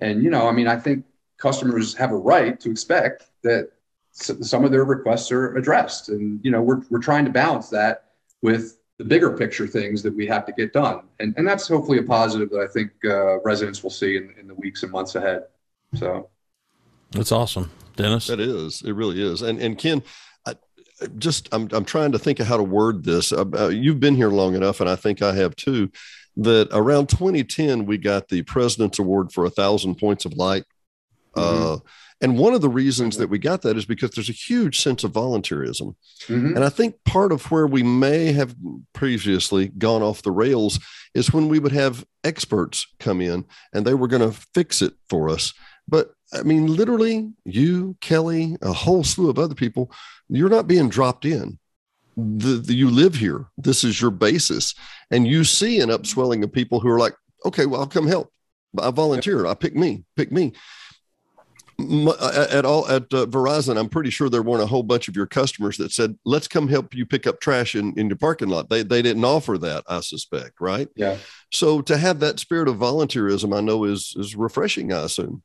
Speaker 3: And you know, I mean, I think customers have a right to expect that some of their requests are addressed, and you know, we're we're trying to balance that with the bigger picture things that we have to get done. And, and that's hopefully a positive that I think uh, residents will see in, in the weeks and months ahead. So
Speaker 1: that's awesome. Dennis?
Speaker 2: That is, it really is. And, and Ken, I, just, I'm, I'm trying to think of how to word this. Uh, uh you've been here long enough, and I think I have too, that around 2010, we got the President's Award for a thousand points of light. Mm-hmm. Uh, and one of the reasons that we got that is because there's a huge sense of volunteerism. Mm-hmm. And I think part of where we may have previously gone off the rails is when we would have experts come in and they were going to fix it for us. But I mean, literally, you, Kelly, a whole slew of other people, you're not being dropped in. The, the, you live here. This is your basis. And you see an upswelling of people who are like, okay, well, I'll come help. I volunteer. I pick me, pick me at all at uh, Verizon, I'm pretty sure there weren't a whole bunch of your customers that said, "Let's come help you pick up trash in, in your parking lot." They they didn't offer that, I suspect, right?
Speaker 3: Yeah.
Speaker 2: So to have that spirit of volunteerism, I know is is refreshing. I assume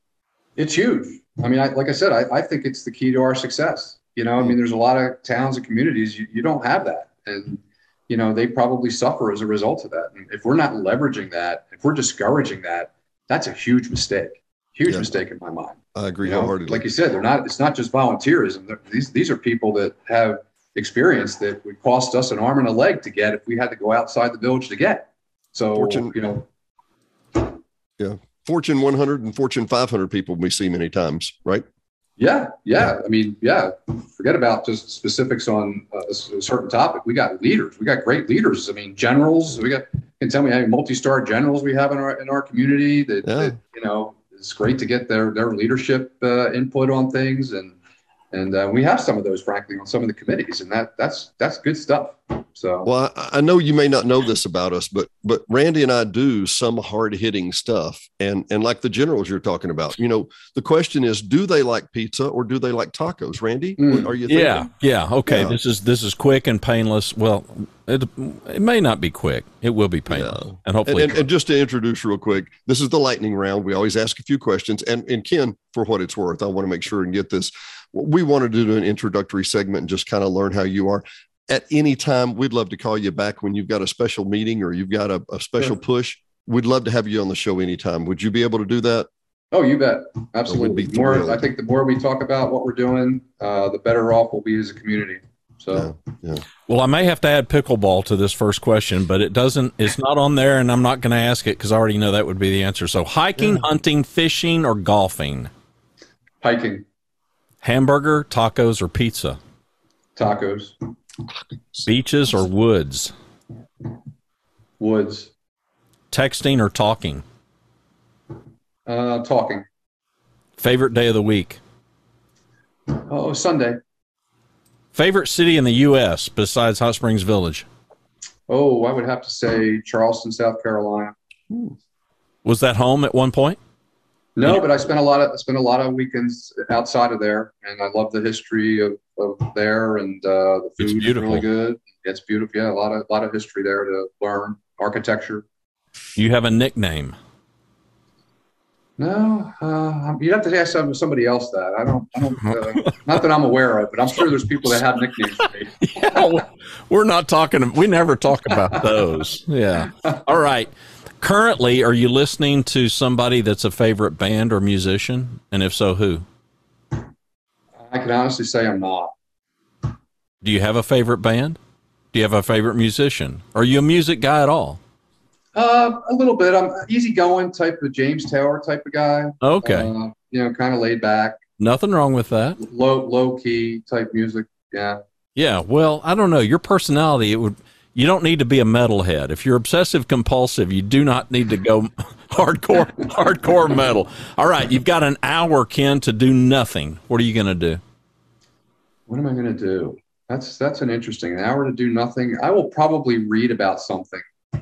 Speaker 3: it's huge. I mean, I, like I said, I, I think it's the key to our success. You know, I mean, there's a lot of towns and communities you, you don't have that, and you know they probably suffer as a result of that. And if we're not leveraging that, if we're discouraging that, that's a huge mistake. Huge yeah. mistake in my mind.
Speaker 2: I agree
Speaker 3: you
Speaker 2: know, wholeheartedly.
Speaker 3: Like you said, they're not. It's not just volunteerism. They're, these these are people that have experience that would cost us an arm and a leg to get if we had to go outside the village to get. So Fortune, you know,
Speaker 2: yeah, Fortune 100 and Fortune 500 people we see many times, right?
Speaker 3: Yeah, yeah. I mean, yeah. Forget about just specifics on a, certain topic. We got leaders. We got great leaders. I mean, generals. We got. Can tell me how many multi-star generals we have in our in our community that, yeah. that you know it's great to get their their leadership uh, input on things, and and uh, we have some of those, frankly, on some of the committees, and that that's that's good stuff. So,
Speaker 2: well, I, I know you may not know this about us, but but Randy and I do some hard hitting stuff, and and like the generals you're talking about, you know, the question is, do they like pizza or do they like tacos? Randy, mm. are you? Thinking?
Speaker 1: Yeah, yeah, okay. Yeah. This is this is quick and painless. Well, it, it may not be quick. It will be painless, yeah. and hopefully.
Speaker 2: And, and, and, just to introduce real quick, this is the lightning round. We always ask a few questions, and and Ken, for what it's worth, I want to make sure and get this. We wanted to do an introductory segment and just kind of learn how you are at any time, we'd love to call you back when you've got a special meeting or you've got a, a special sure. push. We'd love to have you on the show anytime. Would you be able to do that?
Speaker 3: Oh, you bet. Absolutely. So more, I think the more we talk about what we're doing, uh, the better off we'll be as a community. So,
Speaker 1: yeah, yeah. well, I may have to add pickleball to this first question, but it doesn't, it's not on there and I'm not going to ask it because I already know that would be the answer. So, hiking, yeah. hunting, fishing, or golfing?
Speaker 3: Hiking.
Speaker 1: Hamburger, tacos, or pizza?
Speaker 3: Tacos.
Speaker 1: Beaches or woods?
Speaker 3: Woods.
Speaker 1: Texting or talking?
Speaker 3: Uh, talking.
Speaker 1: Favorite day of the week?
Speaker 3: Oh, Sunday.
Speaker 1: Favorite city in the U.S. besides Hot Springs Village?
Speaker 3: Oh, I would have to say Charleston, South Carolina.
Speaker 1: Was that home at one point?
Speaker 3: No, but I spent a lot of I spent a lot of weekends outside of there, and I love the history of, of there, and uh, the food is really good. It's beautiful. Yeah, a lot of a lot of history there to learn. Architecture.
Speaker 1: You have a nickname?
Speaker 3: No, uh, you'd have to ask somebody else that. I don't. I don't. Uh, not that I'm aware of, but I'm sure there's people that have nicknames
Speaker 1: yeah, we're not talking. We never talk about those. Yeah. All right currently, are you listening to somebody that's a favorite band or musician? And if so, who?
Speaker 3: I can honestly say I'm not.
Speaker 1: Do you have a favorite band? Do you have a favorite musician? Are you a music guy at all?
Speaker 3: Uh, a little bit. I'm easygoing type of James Taylor type of guy.
Speaker 1: Okay.
Speaker 3: Uh, you know, kind of laid back.
Speaker 1: Nothing wrong with that.
Speaker 3: Low low key type music. Yeah.
Speaker 1: Yeah. Well, I don't know. Your personality, it would you don't need to be a metalhead. If you're obsessive compulsive, you do not need to go hardcore hardcore metal. All right, you've got an hour, Ken, to do nothing. What are you going to do?
Speaker 3: What am I going to do? That's that's an interesting an hour to do nothing. I will probably read about something.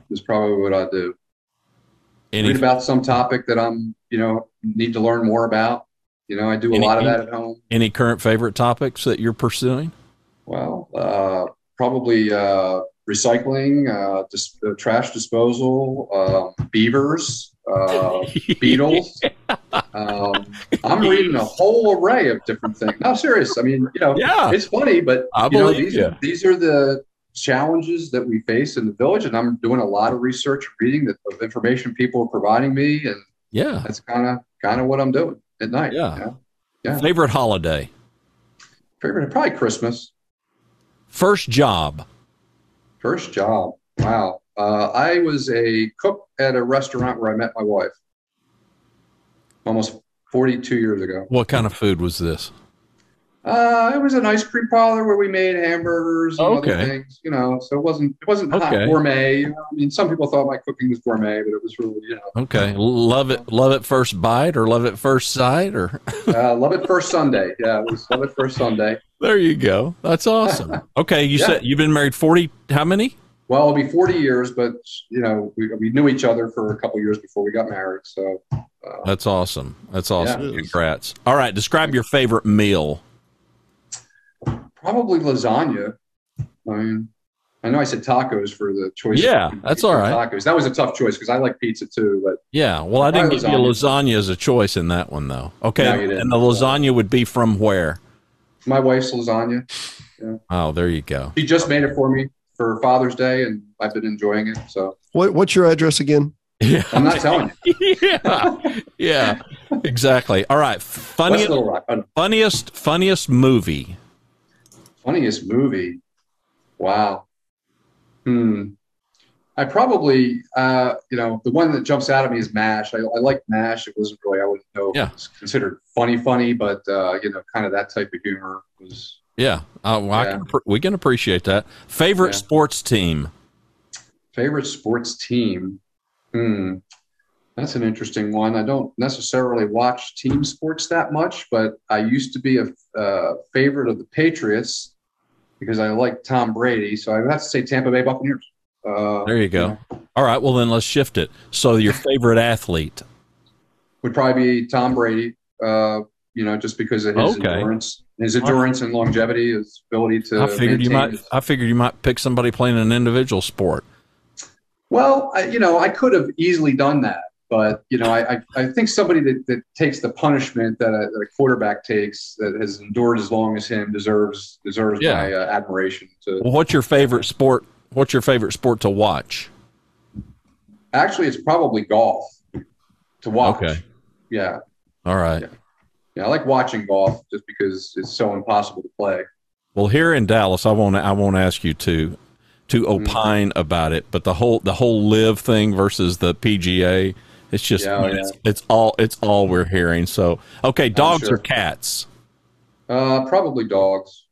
Speaker 3: Is probably what I do. Any, read about some topic that I'm, you know, need to learn more about. You know, I do a any, lot of that at home.
Speaker 1: Any current favorite topics that you're pursuing?
Speaker 3: Well, uh, probably uh, recycling, uh, dis- uh, trash disposal, uh, beavers, uh, beetles. um, I'm reading a whole array of different things. No, serious. I mean, you know, yeah. it's funny, but you know, these, you. these are the challenges that we face in the village, and I'm doing a lot of research, reading the of information people are providing me, and
Speaker 1: yeah,
Speaker 3: that's kind of kind of what I'm doing at night.
Speaker 1: Yeah. You know? yeah. Favorite holiday?
Speaker 3: Favorite probably Christmas.
Speaker 1: First job.
Speaker 3: First job. Wow. Uh, I was a cook at a restaurant where I met my wife almost 42 years ago.
Speaker 1: What kind of food was this?
Speaker 3: Uh, it was an ice cream parlor where we made hamburgers and okay. other things, you know. So it wasn't it wasn't okay. hot gourmet. I mean, some people thought my cooking was gourmet, but it was really, you know.
Speaker 1: Okay, love it, love it first bite or love it first sight or.
Speaker 3: uh, love it first Sunday. Yeah, it was love it first Sunday.
Speaker 1: There you go. That's awesome. Okay, you yeah. said you've been married forty. How many?
Speaker 3: Well, it'll be 40 years, but you know, we, we knew each other for a couple years before we got married. So uh,
Speaker 1: That's awesome. That's awesome.
Speaker 2: Yeah.
Speaker 1: Congrats. All right, describe your favorite meal.
Speaker 3: Probably lasagna. I mean, I know I said tacos for the choice.
Speaker 1: Yeah, that's all right.
Speaker 3: Tacos. That was a tough choice because I like pizza too. But
Speaker 1: Yeah, well, I didn't
Speaker 3: Probably
Speaker 1: give you lasagna as a choice in that one, though. Okay,
Speaker 3: No,
Speaker 1: and the lasagna would be from where?
Speaker 3: my wife's lasagna.
Speaker 1: Oh, there you go.
Speaker 3: She just made it for me for Father's Day, and I've been enjoying it. So
Speaker 2: What, what's your address again?
Speaker 1: Yeah,
Speaker 3: I'm not telling you.
Speaker 1: yeah, yeah, exactly. All right, funniest,
Speaker 3: Little Rock.
Speaker 1: Funniest, funniest movie.
Speaker 3: Funniest movie. Wow. Hmm. I probably, uh, you know, the one that jumps out at me is MASH. I, I like MASH. It wasn't really, I wouldn't know
Speaker 1: Yeah.
Speaker 3: if it's considered funny, funny, but, uh, you know, kind of that type of humor was
Speaker 1: Yeah, uh, well, I
Speaker 3: Yeah.
Speaker 1: can, we can appreciate that. Favorite
Speaker 3: Yeah.
Speaker 1: sports team.
Speaker 3: favorite sports team. Hmm. That's an interesting one. I don't necessarily watch team sports that much, but I used to be a uh, favorite of the Patriots because I like Tom Brady. So I would have to say Tampa Bay Buccaneers. Uh,
Speaker 1: There you go. All right, well then let's shift it. So your favorite athlete.
Speaker 3: would probably be Tom Brady. Uh, you know, just because of his
Speaker 1: Okay.
Speaker 3: endurance, his endurance and longevity, his ability to.
Speaker 1: I figured you might.
Speaker 3: his-
Speaker 1: I figured you might pick somebody playing an individual sport.
Speaker 3: Well, I, you know, I could have easily done that, but you know, I I, I think somebody that, that takes the punishment that a, that a quarterback takes that has endured as long as him deserves deserves
Speaker 1: Yeah.
Speaker 3: my uh, admiration. To
Speaker 1: Well, what's your favorite sport? What's your favorite sport to watch?
Speaker 3: actually, it's probably golf to watch.
Speaker 1: Okay.
Speaker 3: Yeah,
Speaker 1: All right.
Speaker 3: Yeah. yeah, I like watching golf just because it's so impossible to play.
Speaker 1: Well, here in Dallas, I won't. I won't ask you to to
Speaker 3: Mm-hmm.
Speaker 1: opine about it, but the whole the whole LIV thing versus the PGA, it's just
Speaker 3: Yeah, oh,
Speaker 1: it's, it's all it's all we're hearing. So, okay, dogs
Speaker 3: sure.
Speaker 1: or cats?
Speaker 3: Uh, probably dogs.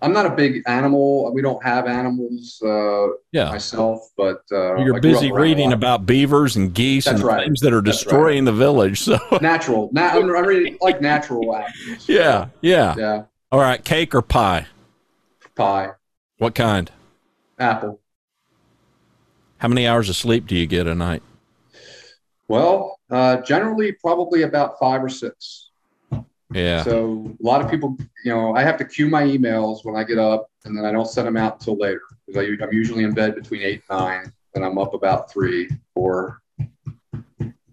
Speaker 3: I'm not a big animal. We don't have animals uh,
Speaker 1: Yeah.
Speaker 3: myself, but uh,
Speaker 1: You're busy
Speaker 3: up around a
Speaker 1: reading about beavers and geese
Speaker 3: That's
Speaker 1: and
Speaker 3: right.
Speaker 1: things that are
Speaker 3: That's
Speaker 1: destroying the village. So,
Speaker 3: natural. Na- I'm, I'm really like natural animals.
Speaker 1: yeah, yeah.
Speaker 3: Yeah.
Speaker 1: All right, cake or pie?
Speaker 3: Pie.
Speaker 1: What kind?
Speaker 3: Apple.
Speaker 1: How many hours of sleep do you get a night?
Speaker 3: Well, uh, generally, probably about five or six.
Speaker 1: Yeah.
Speaker 3: So a lot of people, you know, I have to queue my emails when I get up, and then I don't send them out until later because I'm usually in bed between eight and nine, and I'm up about three, four.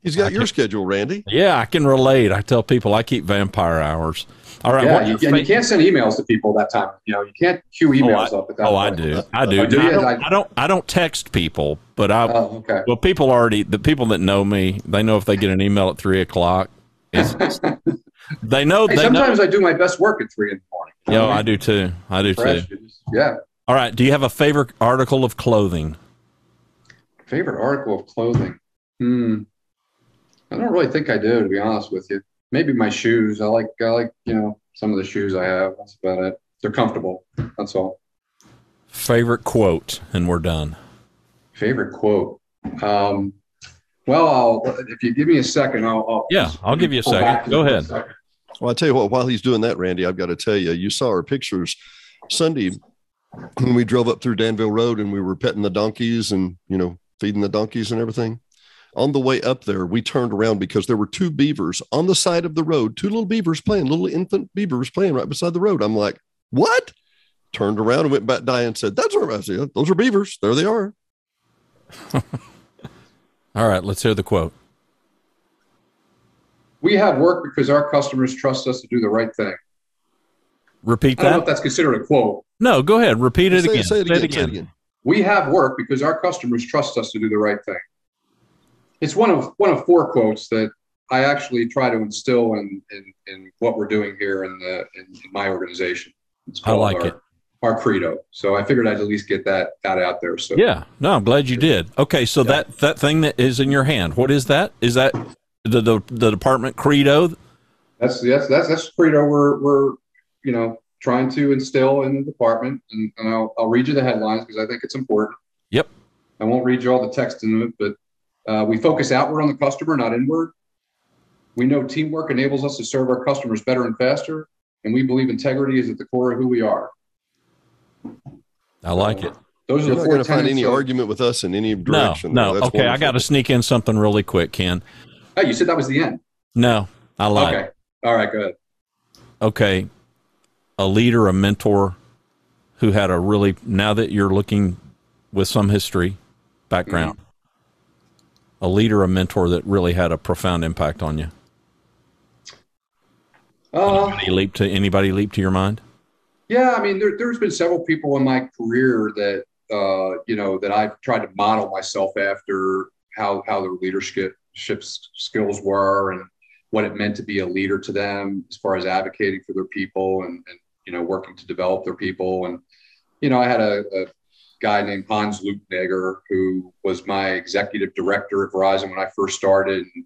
Speaker 2: He's got your schedule, Randy.
Speaker 1: Yeah, I can relate. I tell people I keep vampire hours. All right.
Speaker 3: yeah, you, and you can't send emails to people that time. You know, you can't queue emails up at that
Speaker 1: Oh, I do. I do.
Speaker 3: Oh, do
Speaker 1: I, don't,
Speaker 3: I-
Speaker 1: I don't. I don't text people, but I.
Speaker 3: Oh, okay.
Speaker 1: well, people already. The people that know me, they know if they get an email at three o'clock. It's, they know.
Speaker 3: Hey,
Speaker 1: They know.
Speaker 3: sometimes I do my best work at three in the morning. You know
Speaker 1: Yeah, I
Speaker 3: mean?
Speaker 1: do too. I do too.
Speaker 3: Yeah.
Speaker 1: All right. Do you have a favorite article of clothing?
Speaker 3: Favorite article of clothing? Hmm. I don't really think I do, to be honest with you. Maybe my shoes. I like, I like, you know, some of the shoes I have. That's about it. They're comfortable. That's all.
Speaker 1: Favorite quote, and we're done.
Speaker 3: Favorite quote. Um, well, I'll, if you give me a second, I'll. I'll
Speaker 1: Yeah, I'll give you a second. Go
Speaker 3: it for a
Speaker 1: ahead.
Speaker 3: second.
Speaker 2: Well, I tell you what, while he's doing that, Randy, I've got to tell you, you saw our pictures Sunday when we drove up through Danville Road and we were petting the donkeys and, you know, feeding the donkeys and everything. On the way up there, we turned around because there were two beavers on the side of the road, two little beavers playing, little infant beavers playing right beside the road. I'm like, what? Turned around and went back. Diane said, that's where I said, those are beavers. There they are.
Speaker 1: All right. Let's hear the quote.
Speaker 3: We have work because our customers trust us to do the right thing.
Speaker 1: Repeat that.
Speaker 3: I don't know if
Speaker 1: that.
Speaker 3: that's considered a quote.
Speaker 1: No, go ahead. Repeat it
Speaker 2: say,
Speaker 1: again.
Speaker 2: say it again. Say it again.
Speaker 3: We have work because our customers trust us to do the right thing. It's one of one of four quotes that I actually try to instill in in, in what we're doing here in the in, in my organization. It's
Speaker 1: I like
Speaker 3: our,
Speaker 1: it.
Speaker 3: Our credo. So I figured I'd at least get that that out there. So
Speaker 1: Yeah. No, I'm glad you did. Okay, so that that thing that is in your hand, what is that? Is that the the, the department credo?
Speaker 3: that's that's that's that's credo we're we're you know trying to instill in the department, and, and I'll I'll read you the headlines because I think it's important.
Speaker 1: Yep.
Speaker 3: I won't read you all the text in it, but uh, we focus outward on the customer, not inward. We know teamwork enables us to serve our customers better and faster, and we believe integrity is at the core of who we are.
Speaker 1: I like it.
Speaker 2: those are You're not going to find any of, argument with us in any direction.
Speaker 1: No, no. okay, wonderful. I got to sneak in something really quick, Ken.
Speaker 3: Oh, you said that was the end.
Speaker 1: No, I lied.
Speaker 3: Okay, all right, go ahead.
Speaker 1: Okay, a leader, a mentor, who had a really now that you're looking with some history background, mm-hmm. A leader, a mentor that really had a profound impact on you. Uh, anybody leap to anybody leap to your mind?
Speaker 3: Yeah, I mean, there, has been several people in my career that uh, you know that I've tried to model myself after how how their leadership skills were and what it meant to be a leader to them as far as advocating for their people and, and you know working to develop their people and you know I had a, a guy named Hans Lutnegger who was my executive director at Verizon when I first started and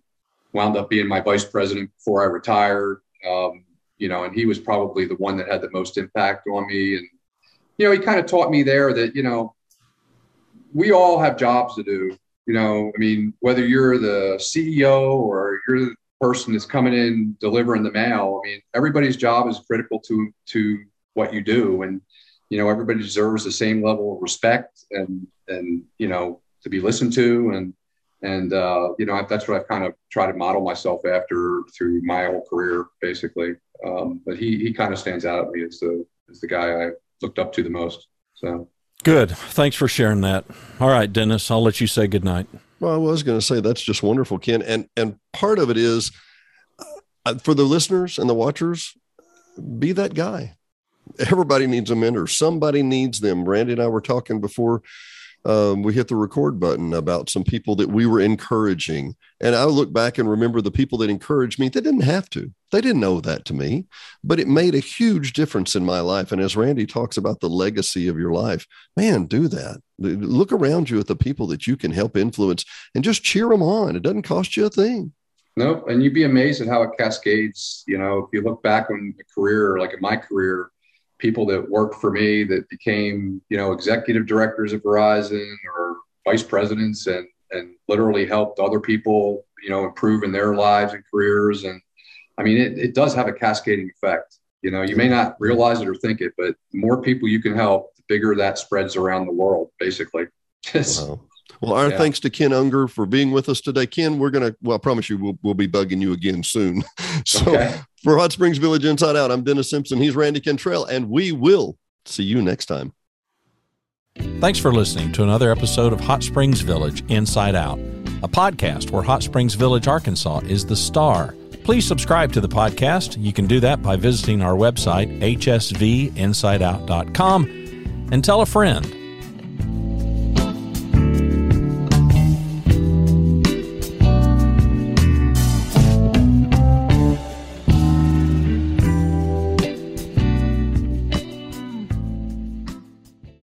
Speaker 3: wound up being my vice president before I retired. Um, you know, and he was probably the one that had the most impact on me. And, you know, he kind of taught me there that, you know, we all have jobs to do. You know, I mean, whether you're the CEO or you're the person that's coming in delivering the mail, I mean, everybody's job is critical to to what you do. And, you know, everybody deserves the same level of respect and and, you know, to be listened to and and uh, you know that's what I've kind of tried to model myself after through my whole career, basically. Um, but he he kind of stands out at me as the as the guy I looked up to the most. So
Speaker 1: good. Thanks for sharing that. All right, Dennis, I'll let you say goodnight.
Speaker 2: Well, I was going to say that's just wonderful, Ken, and and part of it is uh, for the listeners and the watchers, be that guy. Everybody needs a mentor. Somebody needs them. Randy and I were talking before um, we hit the record button about some people that we were encouraging. And I look back and remember the people that encouraged me, they didn't have to. They didn't know that to me, but it made a huge difference in my life. And as Randy talks about the legacy of your life, man, do that. Look around you at the people that you can help influence and just cheer them on. It doesn't cost you a thing.
Speaker 3: Nope. And you'd be amazed at how it cascades. You know, if you look back on the career, like in my career, people that worked for me that became, you know, executive directors of Verizon or vice presidents and and literally helped other people, you know, improve in their lives and careers. And I mean, it, it does have a cascading effect. You know, you may not realize it or think it, but the more people you can help, the bigger that spreads around the world, basically.
Speaker 2: wow. Well, our yeah. thanks to Ken Unger for being with us today. Ken, we're going to, well, I promise you, we'll, we'll be bugging you again soon. so okay. for Hot Springs Village Inside Out, I'm Dennis Simpson. He's Randy Cantrell, and we will see you next time.
Speaker 1: Thanks for listening to another episode of Hot Springs Village Inside Out, a podcast where Hot Springs Village, Arkansas is the star. Please subscribe to the podcast. You can do that by visiting our website, hsvinsideout.com, and tell a friend.